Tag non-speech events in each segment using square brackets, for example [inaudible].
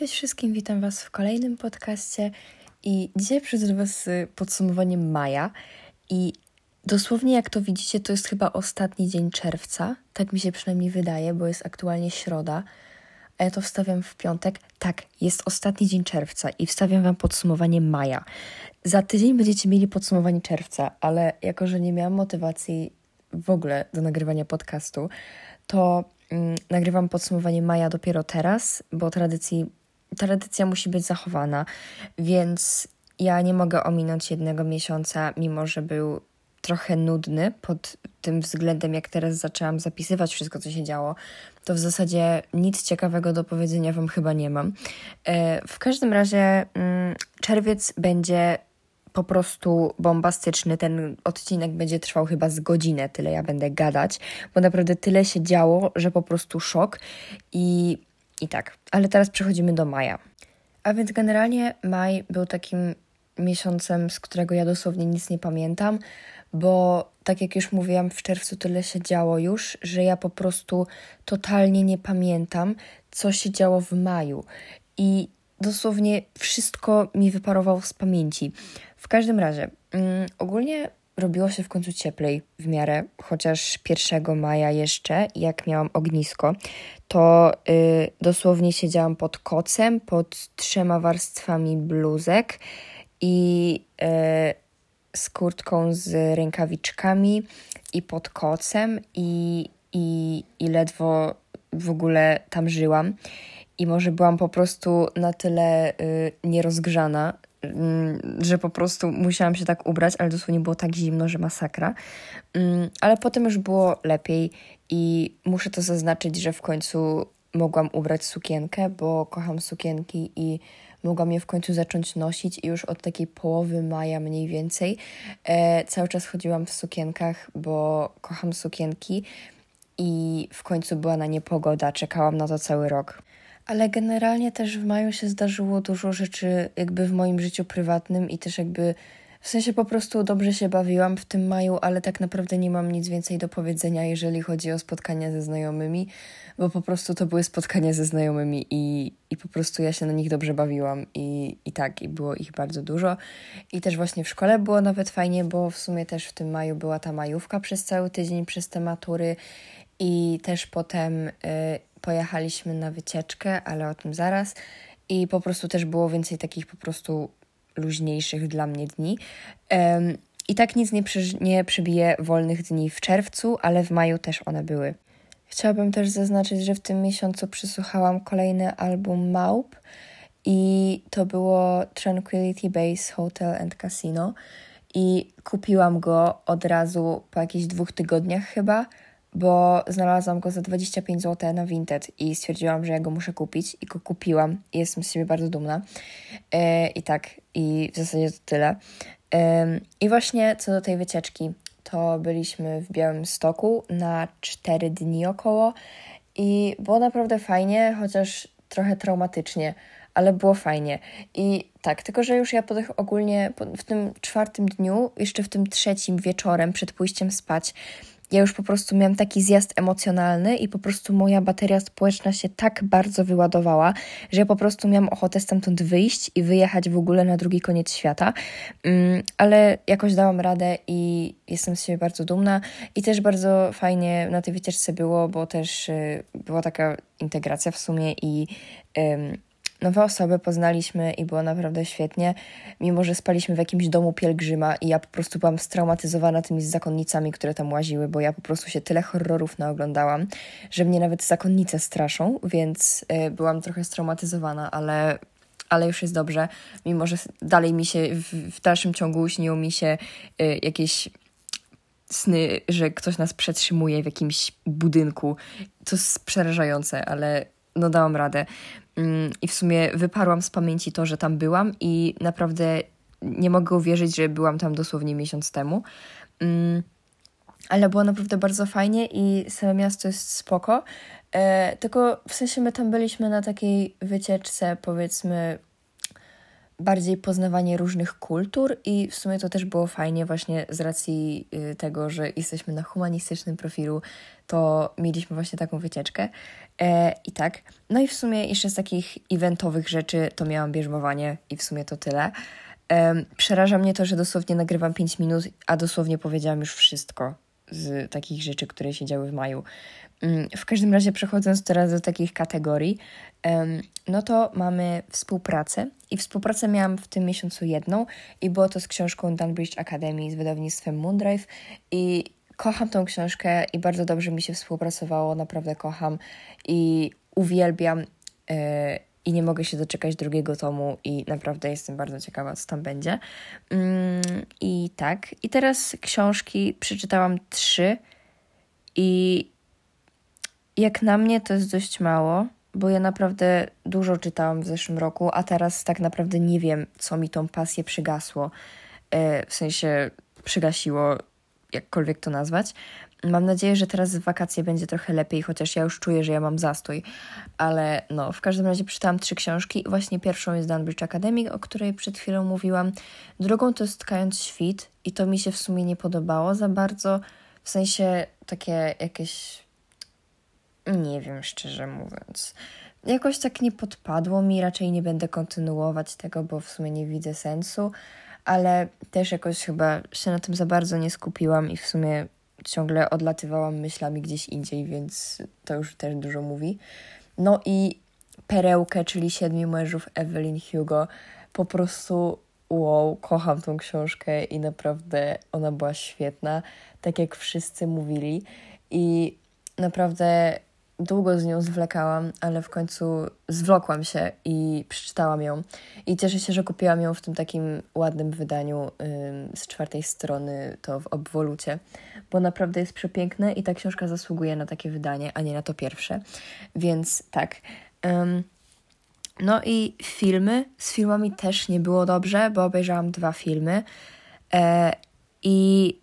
Cześć wszystkim, witam Was w kolejnym podcaście i dzisiaj przyjdę Was z podsumowaniem maja i dosłownie jak to widzicie, to jest chyba ostatni dzień czerwca, tak mi się przynajmniej wydaje, bo jest aktualnie środa, a ja to wstawiam w piątek. Tak, jest ostatni dzień czerwca i wstawiam Wam podsumowanie maja. Za tydzień będziecie mieli podsumowanie czerwca, ale jako, że nie miałam motywacji w ogóle do nagrywania podcastu, to mm, nagrywam podsumowanie maja dopiero teraz, bo tradycji tradycja musi być zachowana, więc ja nie mogę ominąć jednego miesiąca, mimo że był trochę nudny pod tym względem, jak teraz zaczęłam zapisywać wszystko, co się działo, to w zasadzie nic ciekawego do powiedzenia Wam chyba nie mam. E, w każdym razie mm, czerwiec będzie po prostu bombastyczny. Ten odcinek będzie trwał chyba z godzinę, tyle ja będę gadać, bo naprawdę tyle się działo, że po prostu szok. I i tak, ale teraz przechodzimy do maja. A więc generalnie maj był takim miesiącem, z którego ja dosłownie nic nie pamiętam, bo tak jak już mówiłam, w czerwcu tyle się działo już, że ja po prostu totalnie nie pamiętam, co się działo w maju. I dosłownie wszystko mi wyparowało z pamięci. W każdym razie, mm, ogólnie robiło się w końcu cieplej w miarę, chociaż 1 maja jeszcze, jak miałam ognisko, to y, dosłownie siedziałam pod kocem, pod trzema warstwami bluzek i y, z kurtką z rękawiczkami i pod kocem i, i, i ledwo w ogóle tam żyłam. I może byłam po prostu na tyle y, nierozgrzana, że po prostu musiałam się tak ubrać, ale dosłownie było tak zimno, że masakra. Mm, ale potem już było lepiej i muszę to zaznaczyć, że w końcu mogłam ubrać sukienkę, bo kocham sukienki i mogłam je w końcu zacząć nosić i już od takiej połowy maja mniej więcej e, cały czas chodziłam w sukienkach, bo kocham sukienki i w końcu była na nie pogoda, czekałam na to cały rok ale generalnie też w maju się zdarzyło dużo rzeczy jakby w moim życiu prywatnym i też jakby w sensie po prostu dobrze się bawiłam w tym maju, ale tak naprawdę nie mam nic więcej do powiedzenia, jeżeli chodzi o spotkania ze znajomymi, bo po prostu to były spotkania ze znajomymi i, i po prostu ja się na nich dobrze bawiłam i, i tak, i było ich bardzo dużo. I też właśnie w szkole było nawet fajnie, bo w sumie też w tym maju była ta majówka przez cały tydzień, przez te matury i też potem y, pojechaliśmy na wycieczkę, ale o tym zaraz. I po prostu też było więcej takich po prostu luźniejszych dla mnie dni. Um, I tak nic nie, przy, nie przybije wolnych dni w czerwcu, ale w maju też one były. Chciałabym też zaznaczyć, że w tym miesiącu przysłuchałam kolejny album Maup i to było Tranquility Base Hotel and Casino i kupiłam go od razu po jakichś dwóch tygodniach chyba bo znalazłam go za 25 zł na Vinted i stwierdziłam, że ja go muszę kupić i go kupiłam i jestem z siebie bardzo dumna. E, I tak, i w zasadzie to tyle. I właśnie co do tej wycieczki, to byliśmy w Białym Stoku na 4 dni około i było naprawdę fajnie, chociaż trochę traumatycznie, ale było fajnie. I tak, tylko że już ja po tych ogólnie, w tym czwartym dniu, jeszcze w tym trzecim wieczorem przed pójściem spać, ja już po prostu miałam taki zjazd emocjonalny i po prostu moja bateria społeczna się tak bardzo wyładowała, że ja po prostu miałam ochotę stamtąd wyjść i wyjechać w ogóle na drugi koniec świata. Um, ale jakoś dałam radę i jestem z siebie bardzo dumna. I też bardzo fajnie na tej wycieczce było, bo też y, była taka integracja w sumie i. nowe osoby poznaliśmy i było naprawdę świetnie, mimo że spaliśmy w jakimś domu pielgrzyma i ja po prostu byłam straumatyzowana tymi zakonnicami, które tam łaziły, bo ja po prostu się tyle horrorów naoglądałam, że mnie nawet zakonnice straszą, więc y, byłam trochę straumatyzowana, ale ale już jest dobrze, mimo że dalej mi się, w, w dalszym ciągu śnią mi się y, jakieś sny, że ktoś nas przetrzymuje w jakimś budynku. To jest przerażające, ale no dałam radę. Mm, I w sumie wyparłam z pamięci to, że tam byłam i naprawdę nie mogę uwierzyć, że byłam tam dosłownie miesiąc temu. Mm, ale było naprawdę bardzo fajnie i same miasto jest spoko. E, tylko w sensie my tam byliśmy na takiej wycieczce, powiedzmy, bardziej poznawanie różnych kultur i w sumie to też było fajnie właśnie z racji y, tego, że jesteśmy na humanistycznym profilu, to mieliśmy właśnie taką wycieczkę. E, I tak. No i w sumie jeszcze z takich eventowych rzeczy to miałam bierzmowanie i w sumie to tyle. E, przeraża mnie to, że dosłownie nagrywam 5 minut, a dosłownie powiedziałam już wszystko z takich rzeczy, które się działy w maju. Mm, w każdym razie przechodząc teraz do takich kategorii, no to mamy współpracę i współpracę miałam w tym miesiącu jedną i było to z książką Dunbridge Academy z wydawnictwem Moondrive i kocham tą książkę i bardzo dobrze mi się współpracowało, naprawdę kocham i uwielbiam e, i nie mogę się doczekać drugiego tomu i naprawdę jestem bardzo ciekawa, co tam będzie. Mm, I tak, i teraz książki przeczytałam trzy i jak na mnie to jest dość mało, bo ja naprawdę dużo czytałam w zeszłym roku, a teraz tak naprawdę nie wiem, co mi tą pasję przygasło. E, w sensie przygasiło, jakkolwiek to nazwać. Mam nadzieję, że teraz w wakacje będzie trochę lepiej, chociaż ja już czuję, że ja mam zastój. Ale no, w każdym razie przeczytałam trzy książki. Właśnie pierwszą jest Dunbridge Academy, o której przed chwilą mówiłam. Drugą to jest Tkając Świt i to mi się w sumie nie podobało za bardzo. W sensie takie jakieś nie wiem, szczerze mówiąc. Jakoś tak nie podpadło mi, raczej nie będę kontynuować tego, bo w sumie nie widzę sensu, ale też jakoś chyba się na tym za bardzo nie skupiłam i w sumie ciągle odlatywałam myślami gdzieś indziej, więc to już też dużo mówi. No i Perełkę, czyli Siedmiu mężów Evelyn Hugo, po prostu wow, kocham tą książkę i naprawdę ona była świetna, tak jak wszyscy mówili i naprawdę długo z nią zwlekałam, ale w końcu zwlokłam się i przeczytałam ją. I cieszę się, że kupiłam ją w tym takim ładnym wydaniu z czwartej strony, to w obwolucie, bo naprawdę jest przepiękne i ta książka zasługuje na takie wydanie, a nie na to pierwsze. Więc tak. no i filmy. Z filmami też nie było dobrze, bo obejrzałam dwa filmy. E, I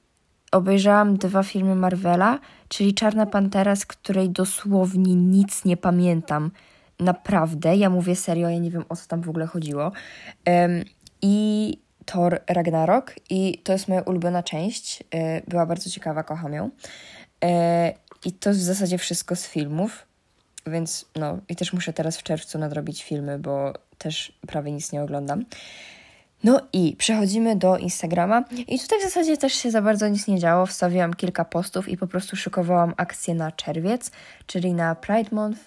obejrzałam dwa filmy Marvela, czyli Czarna Pantera, z której dosłownie nic nie pamiętam. Naprawdę, ja mówię serio, ja nie wiem o co tam w ogóle chodziło. Um, I Thor Ragnarok, i to jest moja ulubiona część. E, była bardzo ciekawa, kocham ją. E, I to jest w zasadzie wszystko z filmów, więc no, i też muszę teraz w czerwcu nadrobić filmy, bo też prawie nic nie oglądam. No i przechodzimy do Instagrama i tutaj w zasadzie też się za bardzo nic nie działo. Wstawiłam kilka postów i po prostu szykowałam akcję na czerwiec, czyli na Pride Month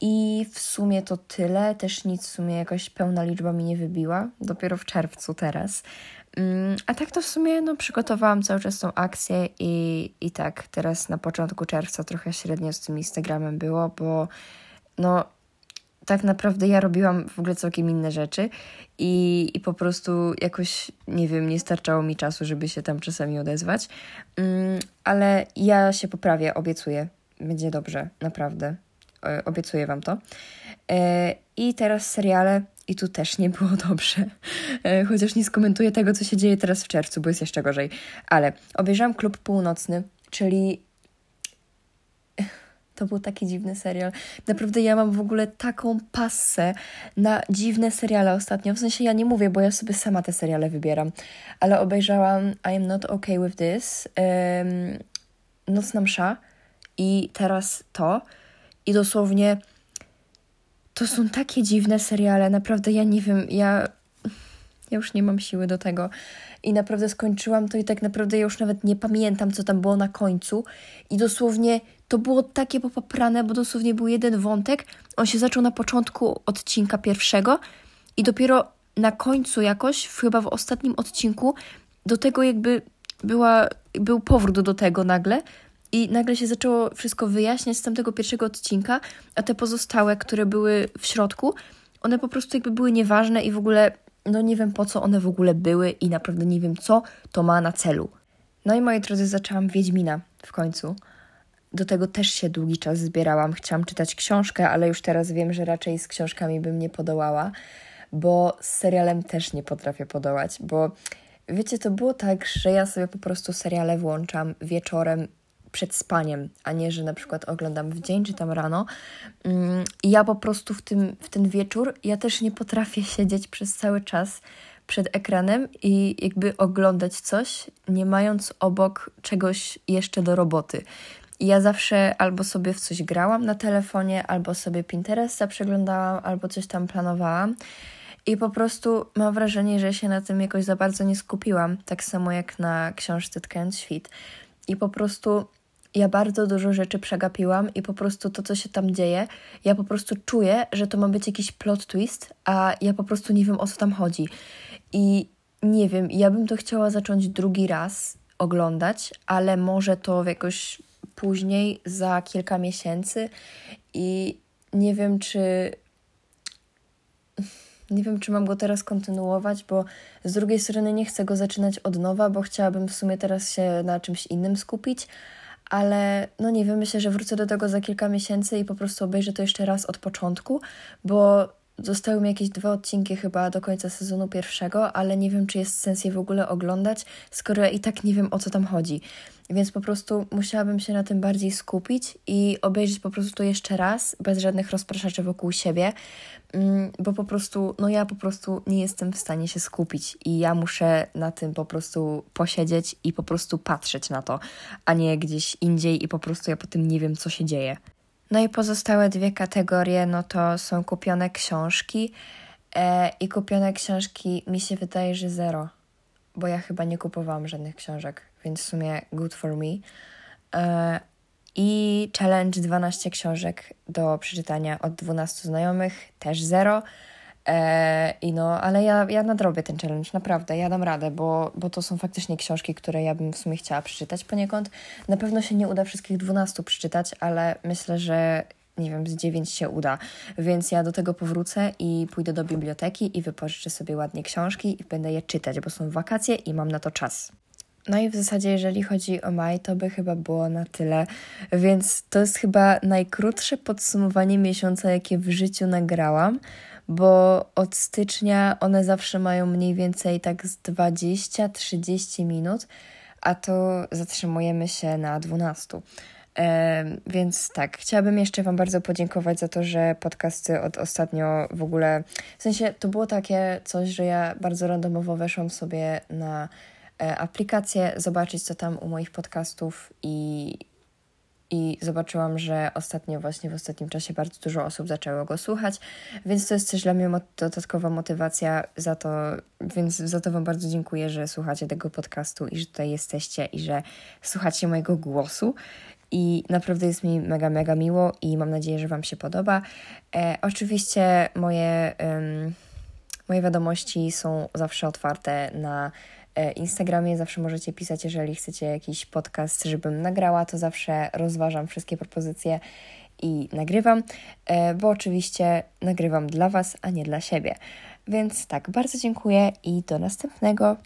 i w sumie to tyle. Też nic w sumie jakoś pełna liczba mi nie wybiła. Dopiero w czerwcu teraz. Mm, a tak to w sumie no, przygotowałam cały czas tą akcję i, i tak teraz na początku czerwca trochę średnio z tym Instagramem było, bo no tak naprawdę ja robiłam w ogóle całkiem inne rzeczy i, i po prostu jakoś, nie wiem, nie starczało mi czasu, żeby się tam czasami odezwać. Um, ale ja się poprawię, obiecuję. Będzie dobrze, naprawdę. E, obiecuję Wam to. E, I teraz seriale. I tu też nie było [laughs] dobrze. E, chociaż nie skomentuję tego, co się dzieje teraz w czerwcu, bo jest jeszcze gorzej. Ale obejrzałam Klub Północny, czyli to był taki dziwny serial. Naprawdę ja mam w ogóle taką pasę na dziwne seriale ostatnio. W sensie ja nie mówię, bo ja sobie sama te seriale wybieram. Ale obejrzałam I am not okay with this, um, Nocna msza i teraz to. I dosłownie to są takie dziwne seriale. Naprawdę ja nie wiem, ja, ja już nie mam siły do tego. I naprawdę skończyłam to i tak naprawdę ja już nawet nie pamiętam, co tam było na końcu. I dosłownie to było takie popaprane, bo dosłownie był jeden wątek. On się zaczął na początku odcinka pierwszego i dopiero na końcu jakoś, chyba w ostatnim odcinku, do tego jakby była, był powrót do tego nagle. I nagle się zaczęło wszystko wyjaśniać z tamtego pierwszego odcinka, a te pozostałe, które były w środku, one po prostu jakby były nieważne i w ogóle, no nie wiem po co one w ogóle były i naprawdę nie wiem co to ma na celu. No i moi drodzy, zaczęłam Wiedźmina w końcu. Do tego też się długi czas zbierałam. Chciałam czytać książkę, ale już teraz wiem, że raczej z książkami bym nie podołała, bo z serialem też nie potrafię podołać, bo wiecie, to było tak, że ja sobie po prostu seriale włączam wieczorem przed spaniem, a nie, że na przykład oglądam w dzień czy tam rano. Mm, I ja po prostu w, tym, w ten wieczór, ja też nie potrafię siedzieć przez cały czas przed ekranem i jakby oglądać coś, nie mając obok czegoś jeszcze do roboty. I ja zawsze albo sobie w coś grałam na telefonie, albo sobie Pinteresta przeglądałam, albo coś tam planowałam. I po prostu mam wrażenie, że się na tym jakoś za bardzo nie skupiłam, tak samo jak na książce Tkając Świt. I po prostu ja bardzo dużo rzeczy przegapiłam i po prostu to, co się tam dzieje, ja po prostu czuję, że to ma być jakiś plot twist, a ja po prostu nie wiem, o co tam chodzi. I nie wiem, ja bym to chciała zacząć drugi raz oglądać, ale może to jakoś później, za kilka miesięcy i nie wiem, czy nie wiem, czy mam go teraz kontynuować, bo z drugiej strony nie chcę go zaczynać od nowa, bo chciałabym w sumie teraz się na czymś innym skupić, ale no nie wiem, myślę, że wrócę do tego za kilka miesięcy i po prostu obejrzę to jeszcze raz od początku, bo Zostały mi jakieś dwa odcinki chyba do końca sezonu pierwszego, ale nie wiem, czy jest sens je w ogóle oglądać, skoro ja i tak nie wiem, o co tam chodzi. Więc po prostu musiałabym się na tym bardziej skupić i obejrzeć po prostu to jeszcze raz, bez żadnych rozpraszaczy wokół siebie, mm, bo po prostu, no ja po prostu nie jestem w stanie się skupić i ja muszę na tym po prostu posiedzieć i po prostu patrzeć na to, a nie gdzieś indziej i po prostu ja po tym nie wiem, co się dzieje. No i pozostałe dwie kategorie, no to są kupione książki e, i kupione książki mi się wydaje, że zero, bo ja chyba nie kupowałam żadnych książek, więc w sumie good for me. E, I challenge 12 książek do przeczytania od 12 znajomych, też zero. E, I no, ale ja, ja nadrobię ten challenge, naprawdę, ja dam radę, bo, bo to są faktycznie książki, które ja bym w sumie chciała przeczytać poniekąd. Na pewno się nie uda wszystkich 12 przeczytać, ale myślę, że nie wiem, z 9 się uda. Więc ja do tego powrócę i pójdę do biblioteki i wypożyczę sobie ładnie książki i będę je czytać, bo są wakacje i mam na to czas. No i w zasadzie, jeżeli chodzi o maj, to by chyba było na tyle. Więc to jest chyba najkrótsze podsumowanie miesiąca, jakie w życiu nagrałam bo od stycznia one zawsze mają mniej więcej tak z 20-30 minut, a to zatrzymujemy się na 12. E, więc tak, chciałabym jeszcze Wam bardzo podziękować za to, że podcasty od ostatnio w ogóle, w sensie to było takie coś, że ja bardzo randomowo weszłam sobie na aplikację, zobaczyć co tam u moich podcastów i i zobaczyłam, że ostatnio, właśnie w ostatnim czasie bardzo dużo osób zaczęło go słuchać, więc to jest też dla mnie dodatkowa motywacja za to, więc za to Wam bardzo dziękuję, że słuchacie tego podcastu i że tutaj jesteście i że słuchacie mojego głosu. I naprawdę jest mi mega, mega miło i mam nadzieję, że Wam się podoba. E, oczywiście moje, um, moje wiadomości są zawsze otwarte na E, Instagramie zawsze możecie pisać, jeżeli chcecie jakiś podcast, żebym nagrała, to zawsze rozważam wszystkie propozycje i nagrywam, e, bo oczywiście nagrywam dla Was, a nie dla siebie. Więc tak, bardzo dziękuję i do następnego.